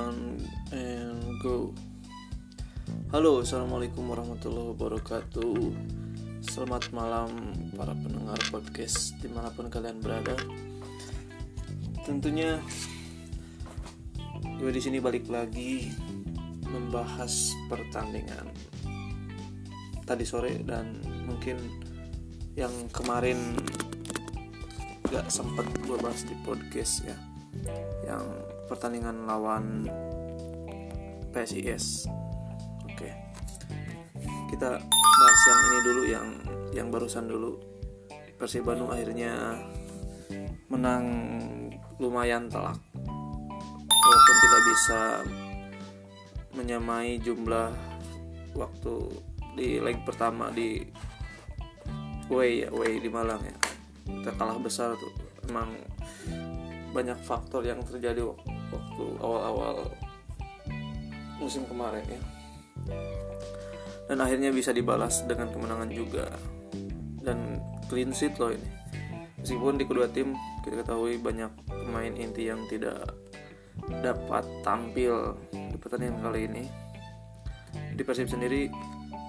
3, 2, 1, and go. Halo, Assalamualaikum warahmatullahi wabarakatuh. Selamat malam para pendengar podcast di mana pun kalian berada. Tentunya gue di sini balik lagi membahas pertandingan tadi sore dan mungkin yang kemarin gak sempet gue bahas di podcast ya. Yang pertandingan lawan PSIS. Oke. Kita bahas yang ini dulu yang yang barusan dulu. Persib Bandung akhirnya menang lumayan telak. Walaupun tidak bisa menyamai jumlah waktu di leg pertama di Way ya, Way di Malang ya. Kita kalah besar tuh. Emang banyak faktor yang terjadi awal-awal musim kemarin ya. Dan akhirnya bisa dibalas dengan kemenangan juga. Dan clean sheet loh ini. Meskipun di kedua tim kita ketahui banyak pemain inti yang tidak dapat tampil di pertandingan kali ini. Di Persib sendiri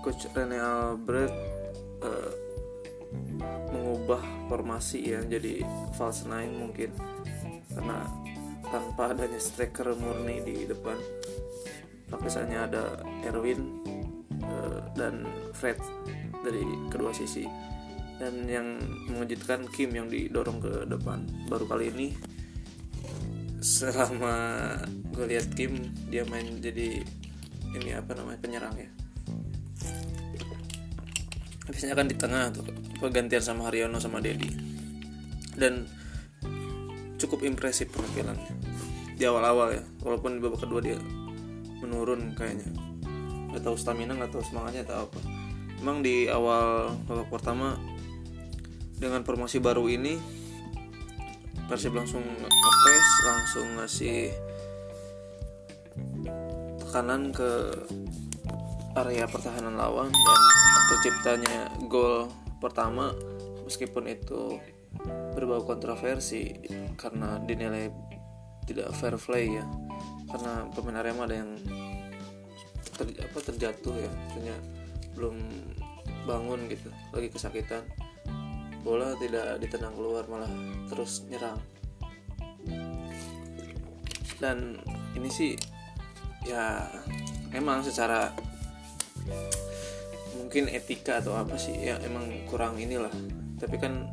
coach Rene Albrecht uh, mengubah formasi ya jadi false nine mungkin. Karena tanpa adanya striker murni di depan. Praktisannya ada Erwin uh, dan Fred dari kedua sisi. Dan yang mengejutkan Kim yang didorong ke depan. Baru kali ini selama gue lihat Kim dia main jadi ini apa namanya penyerang ya. Biasanya kan di tengah tuh pergantian sama Haryono sama Dedi. Dan cukup impresif penampilannya di awal-awal ya walaupun di babak kedua dia menurun kayaknya. Nggak tahu stamina nggak tahu semangatnya atau apa. Emang di awal babak pertama dengan formasi baru ini Persib langsung ngepes langsung ngasih tekanan ke area pertahanan lawan dan terciptanya gol pertama. Meskipun itu berbau kontroversi karena dinilai tidak fair play ya. Karena pemain Arema ada yang ter, apa terjatuh ya. Maksudnya belum bangun gitu lagi kesakitan. Bola tidak ditendang keluar malah terus nyerang. Dan ini sih ya emang secara mungkin etika atau apa sih ya emang kurang inilah. Tapi kan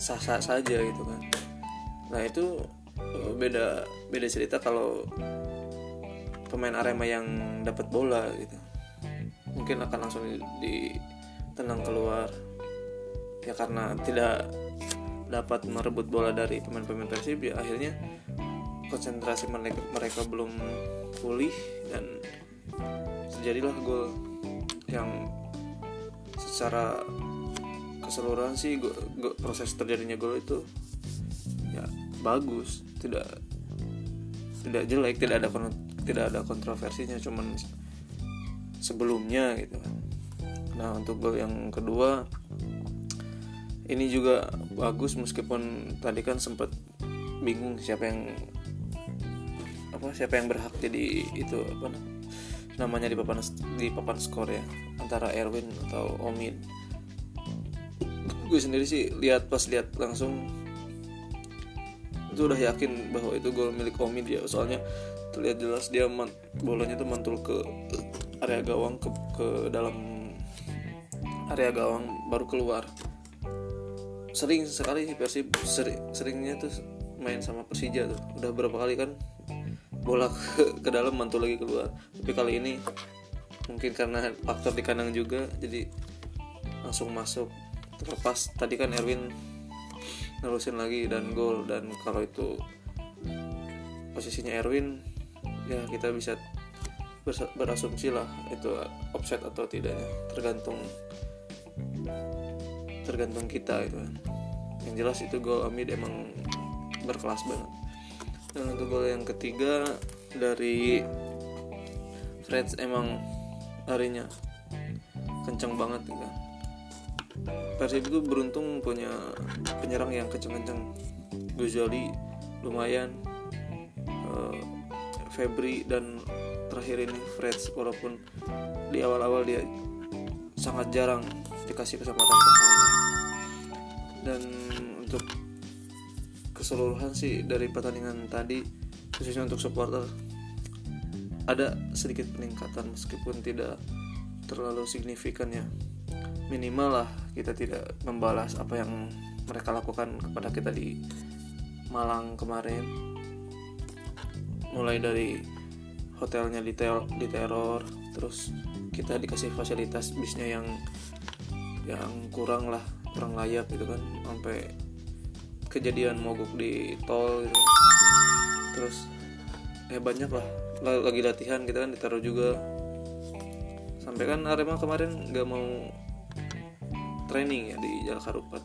sah-sah saja gitu kan. Nah itu eh, beda beda cerita kalau pemain Arema yang dapat bola gitu. Mungkin akan langsung ditendang keluar. Ya karena tidak dapat merebut bola dari pemain-pemain Persib ya akhirnya konsentrasi mereka, mereka belum pulih dan terjadilah gol yang secara keseluruhan sih gua, gua, proses terjadinya gol itu ya bagus tidak tidak jelek tidak ada tidak ada kontroversinya cuman sebelumnya gitu kan. Nah untuk gol yang kedua ini juga bagus meskipun tadi kan sempat bingung siapa yang apa siapa yang berhak jadi itu apa namanya di papan di papan skor ya antara Erwin atau Omid gue sendiri sih lihat pas lihat langsung itu udah yakin bahwa itu gol milik Omid ya soalnya terlihat jelas dia man, bolanya tuh mantul ke area gawang ke, ke dalam area gawang baru keluar. Sering sekali Persib sering, seringnya tuh main sama Persija tuh. Udah berapa kali kan bola ke, ke dalam mantul lagi keluar. Tapi kali ini mungkin karena faktor di kandang juga jadi langsung masuk terlepas tadi kan Erwin nerusin lagi dan gol dan kalau itu posisinya Erwin ya kita bisa berasumsi lah itu offset atau tidaknya. Tergantung tergantung kita itu kan. Yang jelas itu gol Amid emang berkelas banget. Dan untuk gol yang ketiga dari Freds emang harinya kenceng banget gitu kan Persib itu beruntung punya penyerang yang kenceng-kenceng. Gozali lumayan. Uh, Febri dan terakhir ini Fred walaupun di awal-awal dia sangat jarang dikasih kesempatan bermain dan untuk keseluruhan sih dari pertandingan tadi khususnya untuk supporter ada sedikit peningkatan meskipun tidak terlalu signifikan ya. Minimal lah kita tidak membalas apa yang mereka lakukan kepada kita di Malang kemarin. Mulai dari hotelnya di, ter di teror terus kita dikasih fasilitas bisnya yang yang kurang lah kurang layak gitu kan sampai kejadian mogok di tol gitu terus ya banyak lah lagi latihan kita kan ditaruh juga. Sampai kan Arema kemarin nggak mau training ya di Jalan Karupat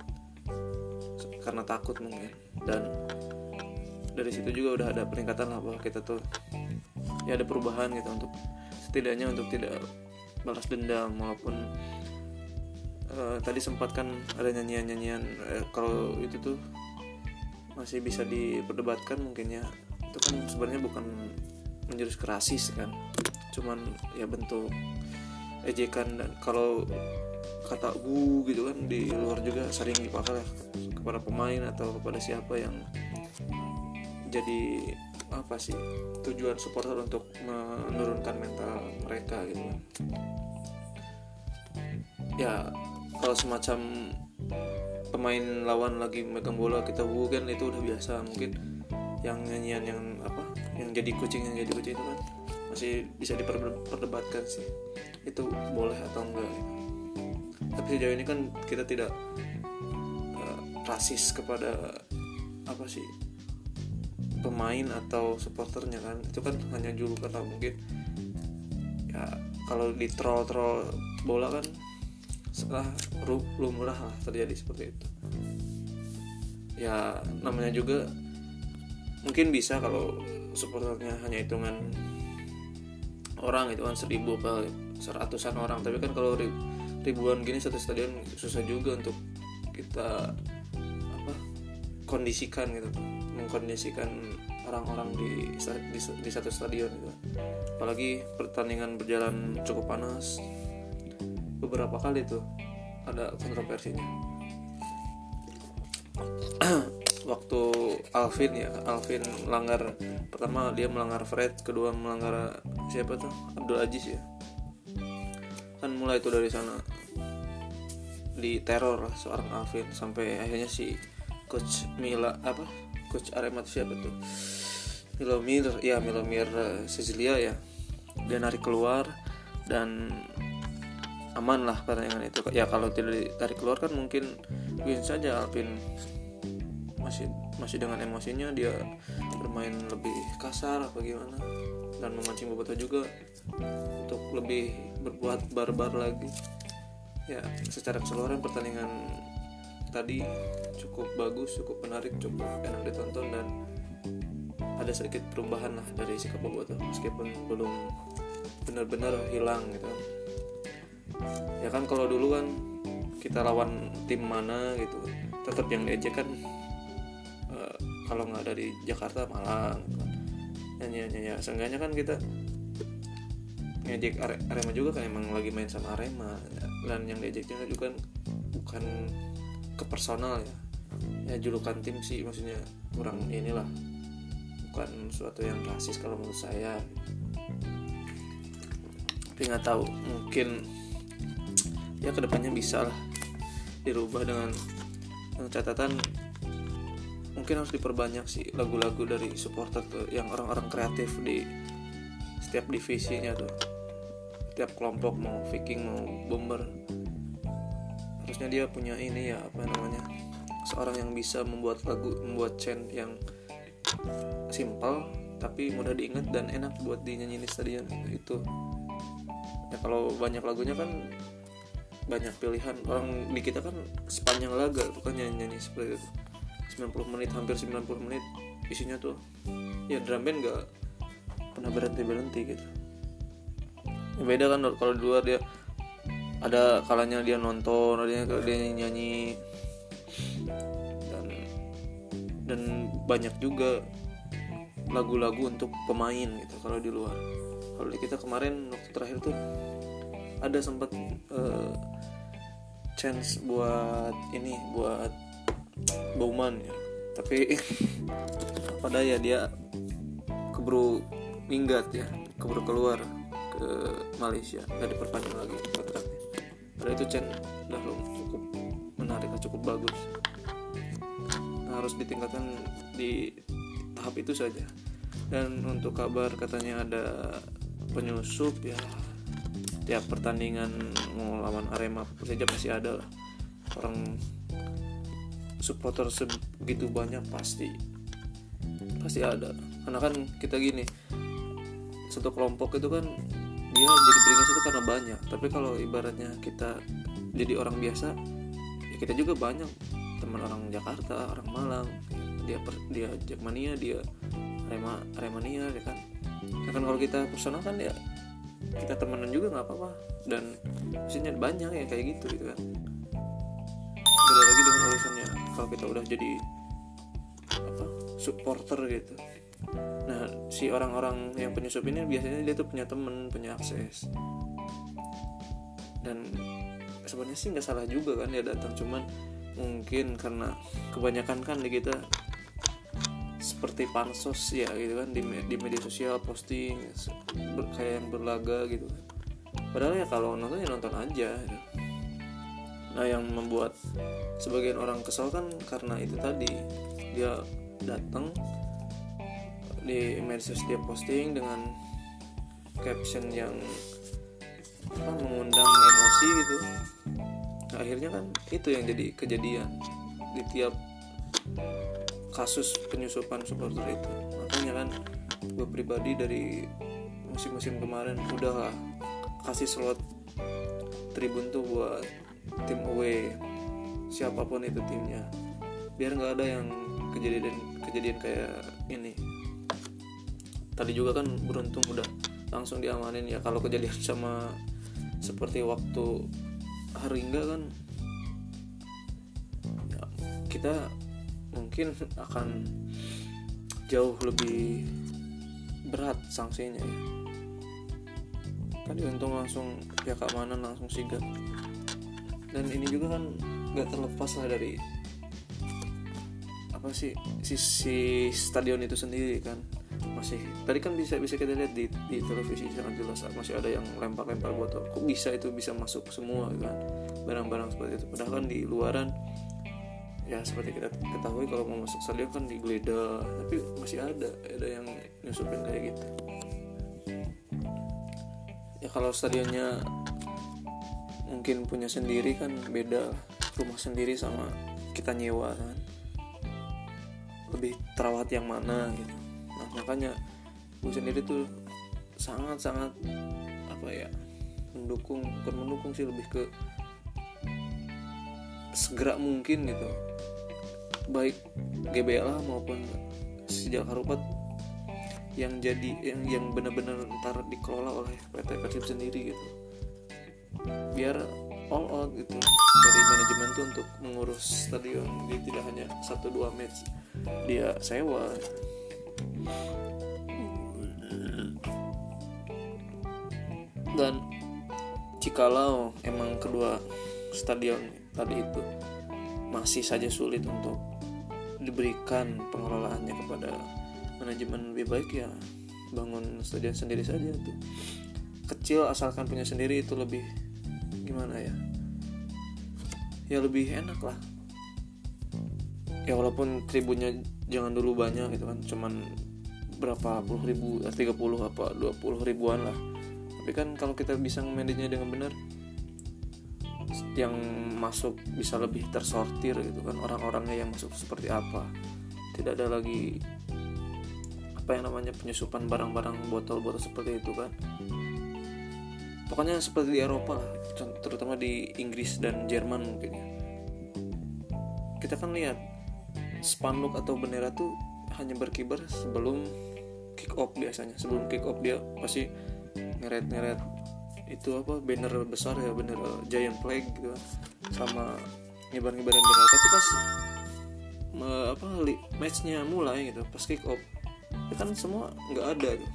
karena takut mungkin. Dan dari situ juga udah ada peningkatan lah bahwa kita tuh ya ada perubahan gitu untuk setidaknya untuk tidak balas dendam walaupun uh, tadi sempat kan ada nyanyian-nyanyian uh, kalau itu tuh masih bisa diperdebatkan mungkin ya. Itu kan sebenarnya bukan menjurus ke kan. Cuman ya bentuk ejekan dan kalau kata bu gitu kan di luar juga sering dipakai kepada pemain atau kepada siapa yang jadi apa sih tujuan supporter untuk menurunkan mental mereka gitu kan. Ya kalau semacam pemain lawan lagi megang bola kita bu kan itu udah biasa mungkin. Yang nyanyian yang apa yang jadi kucing yang jadi kucing itu kan masih bisa diperdebatkan sih. Itu boleh atau enggak tapi sejauh ini kan kita tidak uh, rasis kepada apa sih pemain atau supporternya kan. Itu kan hanya julukan lah mungkin. Ya kalau di troll troll bola kan setelah lumrah lah terjadi seperti itu. Ya namanya juga mungkin bisa kalau supporternya hanya hitungan orang itu kan seribu ke seratusan orang. Tapi kan kalau ribuan gini satu stadion susah juga untuk kita apa kondisikan gitu mengkondisikan orang-orang di, di di satu stadion gitu. Apalagi pertandingan berjalan cukup panas beberapa kali tuh ada kontroversinya. Waktu Alvin ya Alvin melanggar pertama dia melanggar Fred kedua melanggar siapa tuh? Abdul Aziz ya kan mulai itu dari sana. Di teror seorang Alvin sampai akhirnya si coach Mila apa? Coach Arema siapa tuh? Milomir ya Milomir Sicilia ya. Dia narik keluar dan aman lah pertandingan itu. Ya kalau tidak ditarik keluar kan mungkin win saja Alvin. Masih masih dengan emosinya dia bermain lebih kasar apa gimana dan memancing Boboto juga untuk lebih berbuat barbar lagi. Ya secara keseluruhan pertandingan tadi cukup bagus cukup menarik cukup enak ditonton dan ada sedikit perubahan lah dari sikap Boboto meskipun belum benar-benar hilang gitu. Ya kan kalau dulu kan kita lawan tim mana gitu tetap yang diajak kan kalau nggak dari Jakarta Malang nyanyi ya seenggaknya kan kita ngejek Arema juga kan emang lagi main sama Arema. Dan yang diajaknya juga kan bukan ke personal ya. Ya julukan tim sih maksudnya kurang inilah. Bukan suatu yang klasis kalau menurut saya. Tapi nggak tahu mungkin ya ke depannya bisa lah dirubah dengan catatan mungkin harus diperbanyak sih lagu-lagu dari supporter tuh yang orang-orang kreatif di setiap divisinya tuh. Setiap kelompok mau Viking mau Bomber. Harusnya dia punya ini ya apa namanya seorang yang bisa membuat lagu membuat chant yang simple tapi mudah diingat dan enak buat dinyanyi di stadion. Itu. Ya kalau banyak lagunya kan banyak pilihan. Orang di kita kan sepanjang laga kan nyanyi nyanyi seperti itu 90 menit hampir 90 menit isinya tuh ya drum band gak pernah berhenti berhenti gitu. Ya beda kan kalau di luar dia ada kalanya dia nonton ada dia nyanyi, nyanyi dan dan banyak juga lagu-lagu untuk pemain gitu kalau di luar. Kalau di kita kemarin waktu terakhir tuh ada sempat uh, chance buat ini buat Bauman ya. Tapi pada ya dia keburu minggat ya. Keburu keluar ke Malaysia. Nggak diperpanjang lagi kontraknya. Pada itu Chen udah cukup menarik cukup bagus. Nah, harus ditingkatkan di tahap itu saja. Dan untuk kabar katanya ada penyusup ya. Tiap pertandingan mau lawan Arema saja pasti ada lah. Orang supporter segitu banyak pasti pasti ada. Karena kan kita gini satu kelompok itu kan dia jadi beringas itu karena banyak. Tapi kalau ibaratnya kita jadi orang biasa ya kita juga banyak. Teman orang Jakarta orang Malang dia per, dia Jakmania dia Arema Aremania ya kan? Ya kan kalau kita personal kan ya kita temenan juga nggak apa-apa. Dan maksudnya banyak ya kayak gitu gitu kan? Beda lagi dengan urusannya kalau kita udah jadi apa supporter gitu. Nah si orang-orang yang penyusup ini biasanya dia tuh punya temen punya akses. Dan sebenarnya sih nggak salah juga kan dia datang cuman mungkin karena kebanyakan kan di kita seperti pansos ya gitu kan di, di media sosial posting kayak yang berlaga gitu kan. Padahal ya kalau nonton ya nonton aja gitu. Nah yang membuat sebagian orang kesal kan karena itu tadi. Dia datang di medsos dia posting dengan caption yang apa mengundang emosi gitu. Nah, akhirnya kan itu yang jadi kejadian di tiap kasus penyusupan supporter itu. Makanya kan gue pribadi dari musim-musim kemarin udahlah kasih slot tribun tuh buat tim away siapa pun itu timnya. Biar nggak ada yang kejadian kejadian kayak ini. Tadi juga kan beruntung udah langsung diamanin ya. Kalau kejadian sama seperti waktu Haringga kan ya, kita mungkin akan jauh lebih berat sanksinya ya. Tadi untung langsung pihak keamanan langsung sigap dan ini juga kan nggak terlepas lah dari apa sih sisi stadion itu sendiri kan. Masih tadi kan bisa bisa kita lihat di, di televisi sangat jelas masih ada yang lempar-lempar botol. Kok bisa itu bisa masuk semua kan? Barang-barang seperti itu. Padahal kan di luaran ya seperti kita ketahui kalau mau masuk stadion kan digeledah. Tapi masih ada ada yang nyusupin kayak gitu. Ya kalau stadionnya mungkin punya sendiri kan beda rumah sendiri sama kita nyewa kan. Lebih terawat yang mana gitu. Nah makanya gue sendiri tuh sangat sangat apa ya mendukung bukan mendukung sih lebih ke segera mungkin gitu. Baik GBLA maupun sejak Harupat yang jadi yang yang benar-benar ntar dikelola oleh PT Persib sendiri gitu biar all out gitu. Dari manajemen tuh untuk mengurus stadion dia tidak hanya satu dua match dia sewa. Dan jikalau emang kedua stadion tadi itu masih saja sulit untuk diberikan pengelolaannya kepada manajemen lebih baik ya bangun stadion sendiri saja tuh. Kecil asalkan punya sendiri itu lebih gimana ya? Ya lebih enak lah. Ya walaupun tribunnya jangan dulu banyak gitu kan cuman berapa puluh ribu eh, tiga puluh apa dua puluh ribuan lah. Tapi kan kalau kita bisa manajenya dengan benar yang masuk bisa lebih tersortir gitu kan orang-orangnya yang masuk seperti apa. Tidak ada lagi apa yang namanya penyusupan barang-barang botol-botol seperti itu kan pokoknya seperti di Eropa terutama di Inggris dan Jerman mungkin ya kita kan lihat spanduk atau bendera tuh hanya berkibar sebelum kick off biasanya sebelum kick off dia pasti ngeret-ngeret itu apa banner besar ya banner giant flag gitu kan. sama ngibar-ngibarin bendera tapi pas me, apa matchnya mulai gitu pas kick off ya kan semua nggak ada gitu.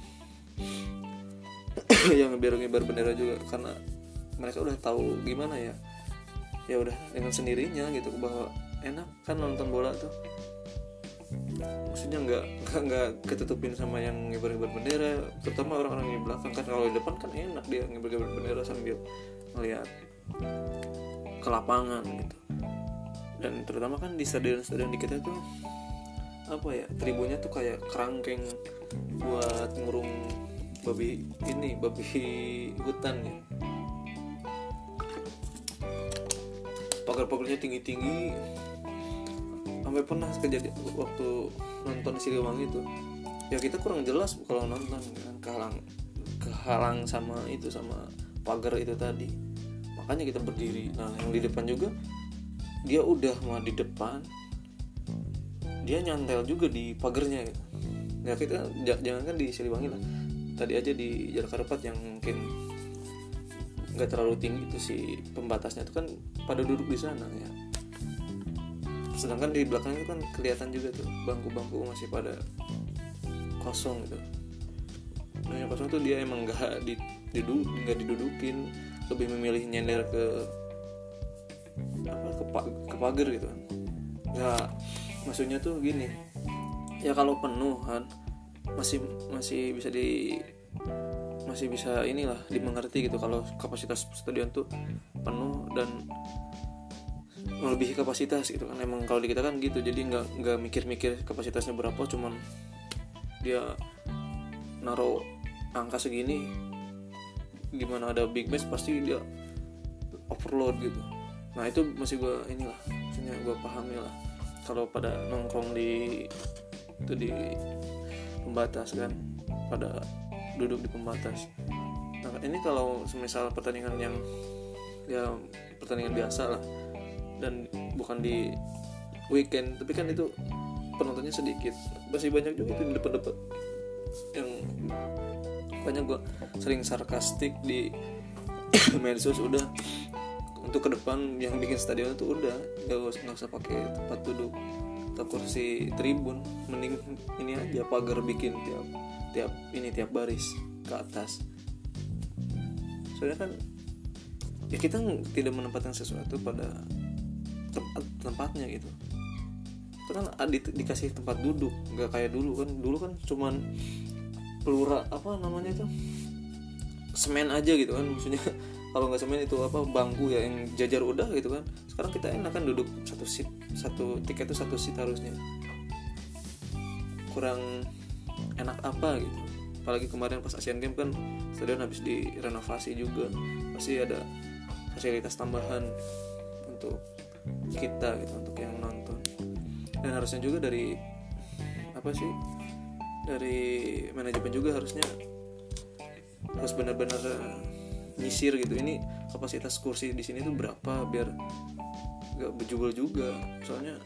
yang biar ngibar bendera juga karena mereka udah tahu gimana ya. Ya udah dengan sendirinya gitu bahwa enak kan nonton bola tuh. Maksudnya nggak nggak nggak ketutupin sama yang ngibar-ngibar bendera terutama orang-orang di belakang kan. Kalau di depan kan enak dia ngibar-ngibar bendera sambil melihat ke lapangan gitu. Dan terutama kan di stadion-stadion di kita tuh apa ya tribunnya tuh kayak kerangkeng buat ngurung babi ini babi hutan ya. Pagar-pagarnya tinggi-tinggi. Sampai pernah kejadian waktu nonton Siliwangi itu. Ya kita kurang jelas kalau nonton kan. Kehalang kehalang sama itu sama pagar itu tadi. Makanya kita berdiri. Nah yang di depan juga dia udah mau di depan. Dia nyantel juga di pagernya ya kita jangan kan di Siliwangi lah tadi aja di Jakarta Harupat yang mungkin nggak terlalu tinggi itu si pembatasnya itu kan pada duduk di sana ya. Sedangkan di belakang itu kan kelihatan juga tuh bangku-bangku masih pada kosong gitu. Nah yang kosong tuh dia emang nggak di nggak didudukin lebih memilih nyender ke apa ke, ke pagar gitu. Kan ya maksudnya tuh gini ya kalau penuh kan masih masih bisa di masih bisa inilah dimengerti gitu kalau kapasitas stadion tuh penuh dan melebihi kapasitas gitu kan. Emang kalau di kita kan gitu jadi nggak nggak mikir-mikir kapasitasnya berapa cuman dia naruh angka segini gimana ada big match pasti dia overload gitu. Nah itu masih gue inilah maksudnya gue pahami lah. Kalau pada nongkrong di itu di pembatas kan pada duduk di pembatas. Nah ini kalau semisal pertandingan yang ya pertandingan biasa lah dan bukan di weekend tapi kan itu penontonnya sedikit. Masih banyak juga itu di depan-depan yang banyak gue sering sarkastik di medsos udah untuk ke depan yang bikin stadion itu udah gak usah nggak usah pakai tempat duduk atau kursi tribun mending ini aja pagar bikin tiap tiap ini tiap baris ke atas. Soalnya kan ya kita tidak menempatkan sesuatu pada tempat tempatnya gitu. Itu kan di, dikasih tempat duduk nggak kayak dulu kan. Dulu kan cuman pelura apa namanya itu semen aja gitu kan. Maksudnya kalau nggak semen itu apa bangku ya yang jajar udah gitu kan. Sekarang kita enak kan duduk satu seat satu tiket itu satu seat harusnya. Kurang enak apa gitu. Apalagi kemarin pas Asian Games kan stadion habis direnovasi juga. Pasti ada fasilitas tambahan untuk kita gitu untuk yang nonton. Dan harusnya juga dari apa sih dari manajemen juga harusnya harus benar-benar nyisir gitu. Ini kapasitas kursi di sini tuh berapa biar gak bejubel juga? Soalnya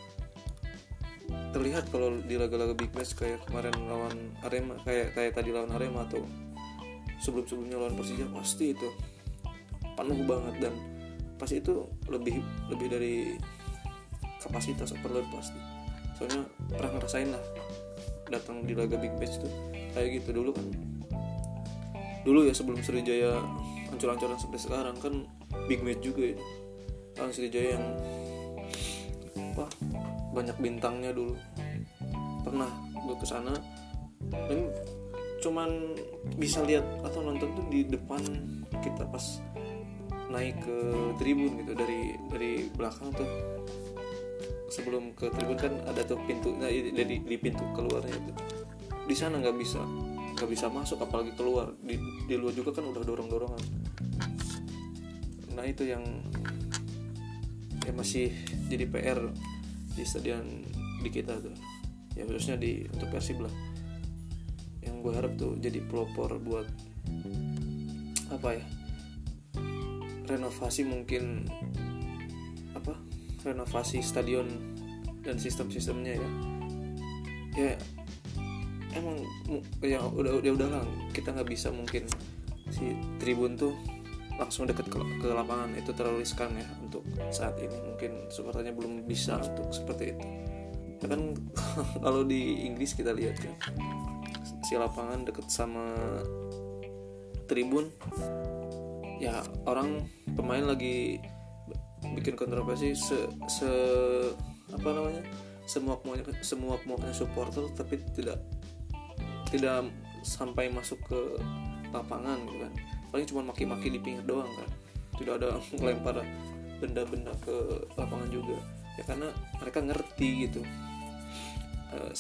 terlihat kalau di laga-laga big match kayak kemarin lawan Arema kayak kayak tadi lawan Arema atau sebelum-sebelumnya lawan Persija pasti itu penuh banget dan pasti itu lebih lebih dari kapasitas overload pasti. Soalnya pernah ngerasain lah datang di laga big match tuh kayak gitu. Dulu kan dulu ya sebelum Sriwijaya ancur-ancuran sampai sekarang kan big match juga ya. Lawan Sriwijaya yang apa banyak bintangnya dulu. Pernah gue ke sana dan cuman bisa lihat atau nonton tuh di depan kita pas naik ke tribun gitu dari dari belakang tuh. Sebelum ke tribun kan ada tuh pintu nah, dari di pintu keluarnya itu di sana nggak bisa nggak bisa masuk apalagi keluar. Di di luar juga kan udah dorong dorongan nah itu yang ya masih jadi PR di stadion di kita tuh. Ya khususnya di untuk Persib lah. Yang gue harap tuh jadi pelopor buat apa ya renovasi mungkin apa renovasi stadion dan sistem-sistemnya ya. Ya emang ya udah udah udah lah kita nggak bisa mungkin si tribun tuh langsung deket ke, ke lapangan itu terlalu riskan ya untuk saat ini. Mungkin supporternya belum bisa untuk seperti itu. Ya kan kalau di Inggris kita lihat kan si lapangan deket sama tribun ya orang pemain lagi bikin kontroversi se, se apa namanya semua semua semuanya supporter tapi tidak tidak sampai masuk ke lapangan gitu kan. Paling cuma maki-maki di pinggir doang kan. Tidak ada melempar benda-benda ke lapangan juga. Ya karena mereka ngerti gitu uh,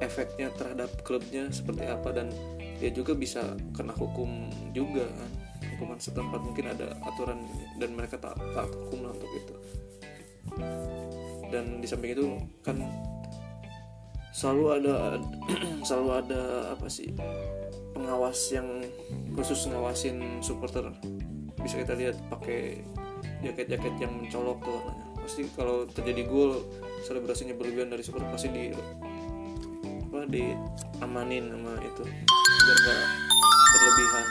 efeknya terhadap klubnya seperti apa dan dia juga bisa kena hukum juga kan. Hukuman setempat mungkin ada aturan dan mereka tak tak hukum untuk itu. Dan di samping itu kan selalu ada selalu ada apa sih pengawas yang khusus ngawasin supporter. Bisa kita lihat pakai jaket-jaket yang mencolok tuh warnanya. Pasti kalau terjadi gol selebrasinya berlebihan dari supporter pasti di apa di amanin sama itu. Biar gak berlebihan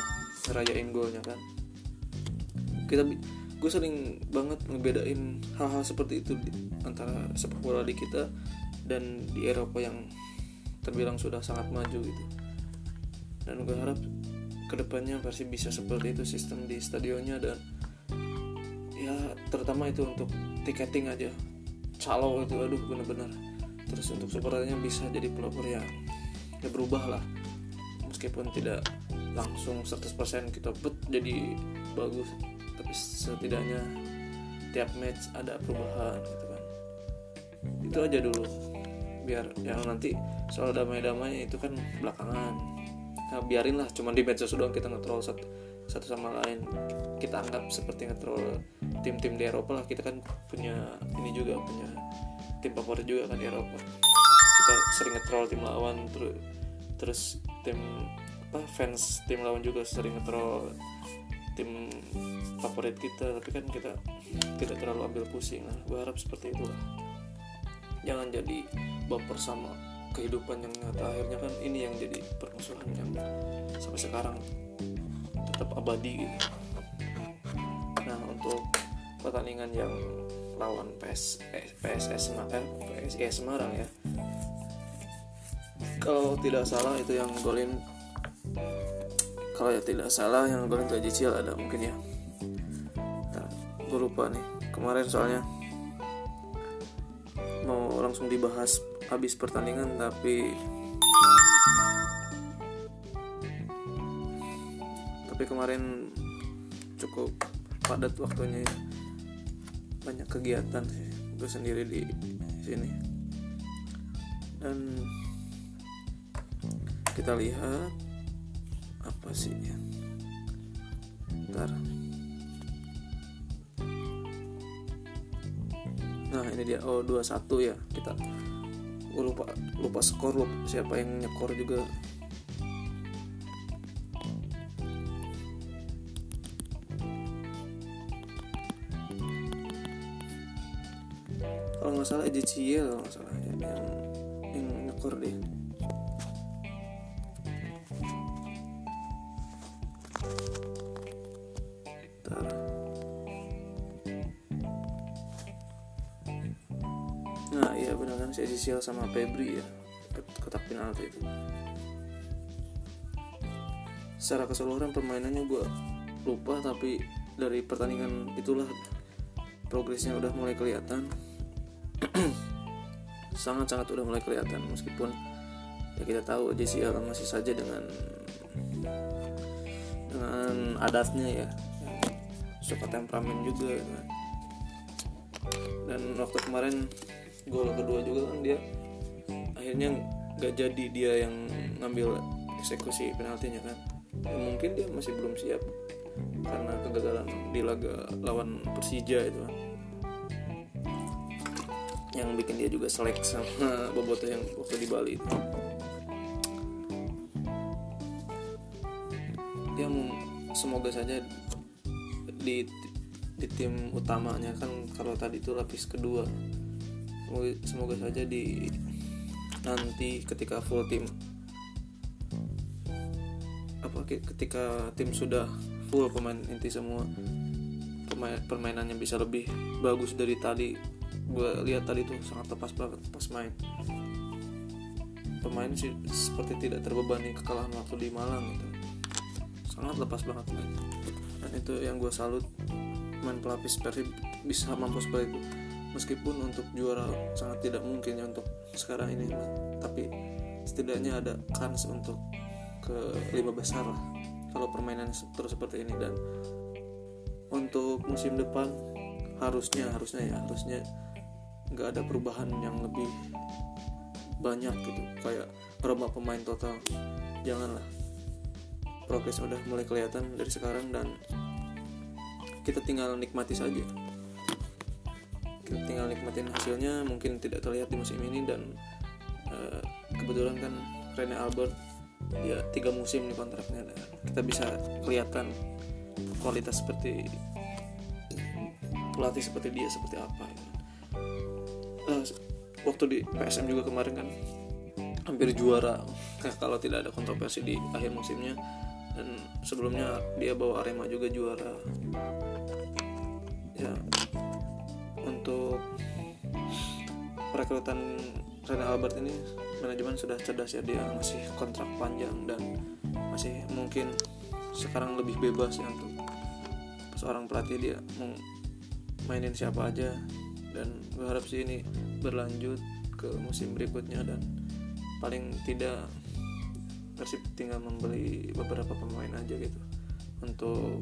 ngerayain golnya kan. Kita gue sering banget ngebedain hal-hal seperti itu antara sepak bola di kita dan di Eropa yang terbilang sudah sangat maju gitu. Dan gue harap ke depannya pasti bisa seperti itu sistem di stadionnya dan ya terutama itu untuk tiketing aja. Calo itu aduh bener-bener. Terus untuk supporternya bisa jadi pelopor yang ya berubah lah. Meskipun tidak langsung 100% kita bet jadi bagus tapi setidaknya tiap match ada perubahan gitu kan. Itu aja dulu biar yang nanti soal damai-damai itu kan belakangan. Nah, biarin lah cuman di medsos doang kita ngetrol satu, satu sama lain. Kita anggap seperti ngetrol tim-tim di Eropa lah kita kan punya ini juga punya tim favorit juga kan di Eropa. Kita sering ngetrol tim lawan terus terus tim apa fans tim lawan juga sering ngetrol tim favorit kita tapi kan kita tidak terlalu ambil pusing nah gue harap seperti itulah jangan jadi baper sama kehidupan yang nyata. Akhirnya kan ini yang jadi permusuhan yang sampai sekarang tetap abadi gitu. Nah untuk pertandingan yang lawan PS eh, PSS Semarang eh, PSIS Semarang ya. Kalau tidak salah itu yang golin kalau ya tidak salah yang golin itu Ajicil ada mungkin ya. Nah, gue lupa nih. Kemarin soalnya mau langsung dibahas habis pertandingan tapi tapi kemarin cukup padat waktunya ya. banyak kegiatan sih gue sendiri di sini. Dan kita lihat apa sih ya. Ntar dia oh 21 ya. Kita gue lupa lupa skor lupa siapa yang nyekor juga. Kalau nggak salah EJCL kalau nggak salah ya, yang yang nyekor deh EJCL sama Febri ya kotak penalti itu. Secara keseluruhan permainannya gue lupa tapi dari pertandingan itulah progresnya udah mulai kelihatan. Sangat-sangat udah mulai kelihatan meskipun ya kita tahu JCL masih saja dengan dengan adatnya ya. Suka temperamen juga gitu kan. dan waktu kemarin gol kedua juga kan dia akhirnya nggak jadi dia yang ngambil eksekusi penaltinya kan. Ya, mungkin dia masih belum siap karena kegagalan di laga lawan Persija itu kan. Yang bikin dia juga selek sama Boboto yang waktu di Bali itu. Dia semoga saja di di tim utamanya kan kalau tadi itu lapis kedua semoga, semoga saja di nanti ketika full tim apa ketika tim sudah full pemain inti semua pemain permainannya bisa lebih bagus dari tadi. Gue lihat tadi tuh sangat lepas banget pas main. Pemain sih seperti tidak terbebani kekalahan waktu di Malang gitu. Sangat lepas banget main. Dan itu yang gue salut main pelapis Persib bisa mampu seperti itu meskipun untuk juara sangat tidak mungkin ya untuk sekarang ini tapi setidaknya ada kans untuk ke lima besar lah kalau permainan terus seperti ini. Dan untuk musim depan harusnya harusnya ya harusnya nggak ada perubahan yang lebih banyak gitu. Kayak merubah pemain total. Janganlah. Progres udah mulai kelihatan dari sekarang dan kita tinggal nikmati saja kita tinggal nikmatin hasilnya mungkin tidak terlihat di musim ini dan uh, kebetulan kan Rene Albert ya tiga musim nih kontraknya dan kita bisa kelihatan kualitas seperti pelatih seperti dia seperti apa. Uh, waktu di PSM juga kemarin kan hampir juara nah, kalau tidak ada kontroversi di akhir musimnya. Dan sebelumnya dia bawa Arema juga juara. Ya perekrutan Rene Albert ini manajemen sudah cerdas ya dia masih kontrak panjang dan masih mungkin sekarang lebih bebas ya untuk seorang pelatih dia mau mainin siapa aja. Dan berharap sih ini berlanjut ke musim berikutnya dan paling tidak Persib tinggal membeli beberapa pemain aja gitu. Untuk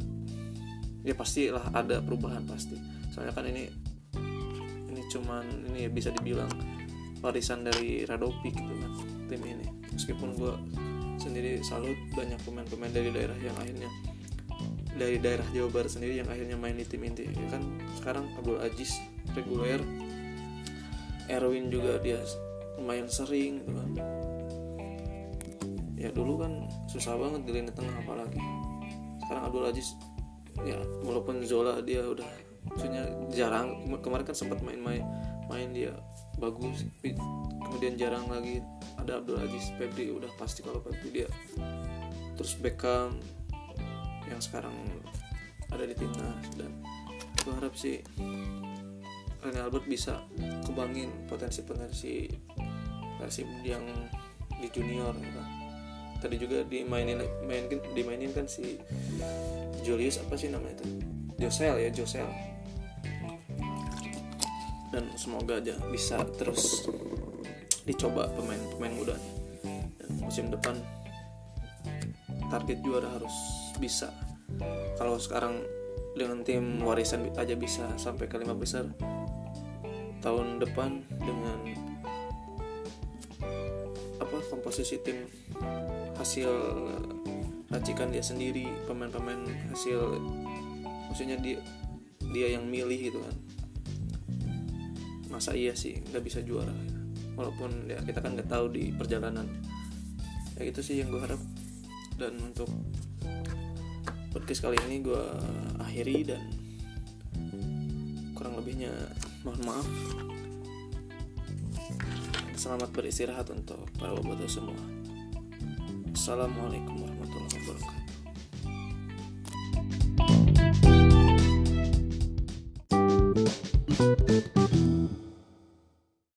ya pastilah ada perubahan pasti. Soalnya kan ini cuman ini ya bisa dibilang warisan dari Radopik gitu kan tim ini. Meskipun gue sendiri salut banyak pemain-pemain dari daerah yang akhirnya dari daerah Jawa Barat sendiri yang akhirnya main di tim inti. Ya kan sekarang Abdul Aziz reguler Erwin juga dia lumayan sering gitu kan. Ya dulu kan susah banget di lini tengah apalagi. Sekarang Abdul Aziz ya walaupun Zola dia udah maksudnya jarang. Kemarin kan sempat main-main main dia. Bagus. Kemudian jarang lagi. Ada Abdul Aziz Febri udah pasti kalau Febri dia terus Beckham yang sekarang ada di timnas. Dan gue harap sih Rene Albert bisa kebangin potensi-potensi versi yang di junior gitu tadi juga dimainin mainin dimainin kan si Julius apa sih namanya itu? Josel ya Josel dan semoga aja bisa terus dicoba pemain-pemain muda dan musim depan target juara harus bisa. Kalau sekarang dengan tim warisan aja bisa sampai ke lima besar tahun depan dengan apa komposisi tim hasil racikan dia sendiri pemain-pemain hasil maksudnya dia dia yang milih gitu kan masa iya sih nggak bisa juara. Walaupun ya kita kan nggak tahu di perjalanan. Ya itu sih yang gue harap. Dan untuk podcast kali ini gue akhiri dan kurang lebihnya mohon maaf. Selamat beristirahat untuk para bobotoh semua. Assalamualaikum warahmatullahi wabarakatuh.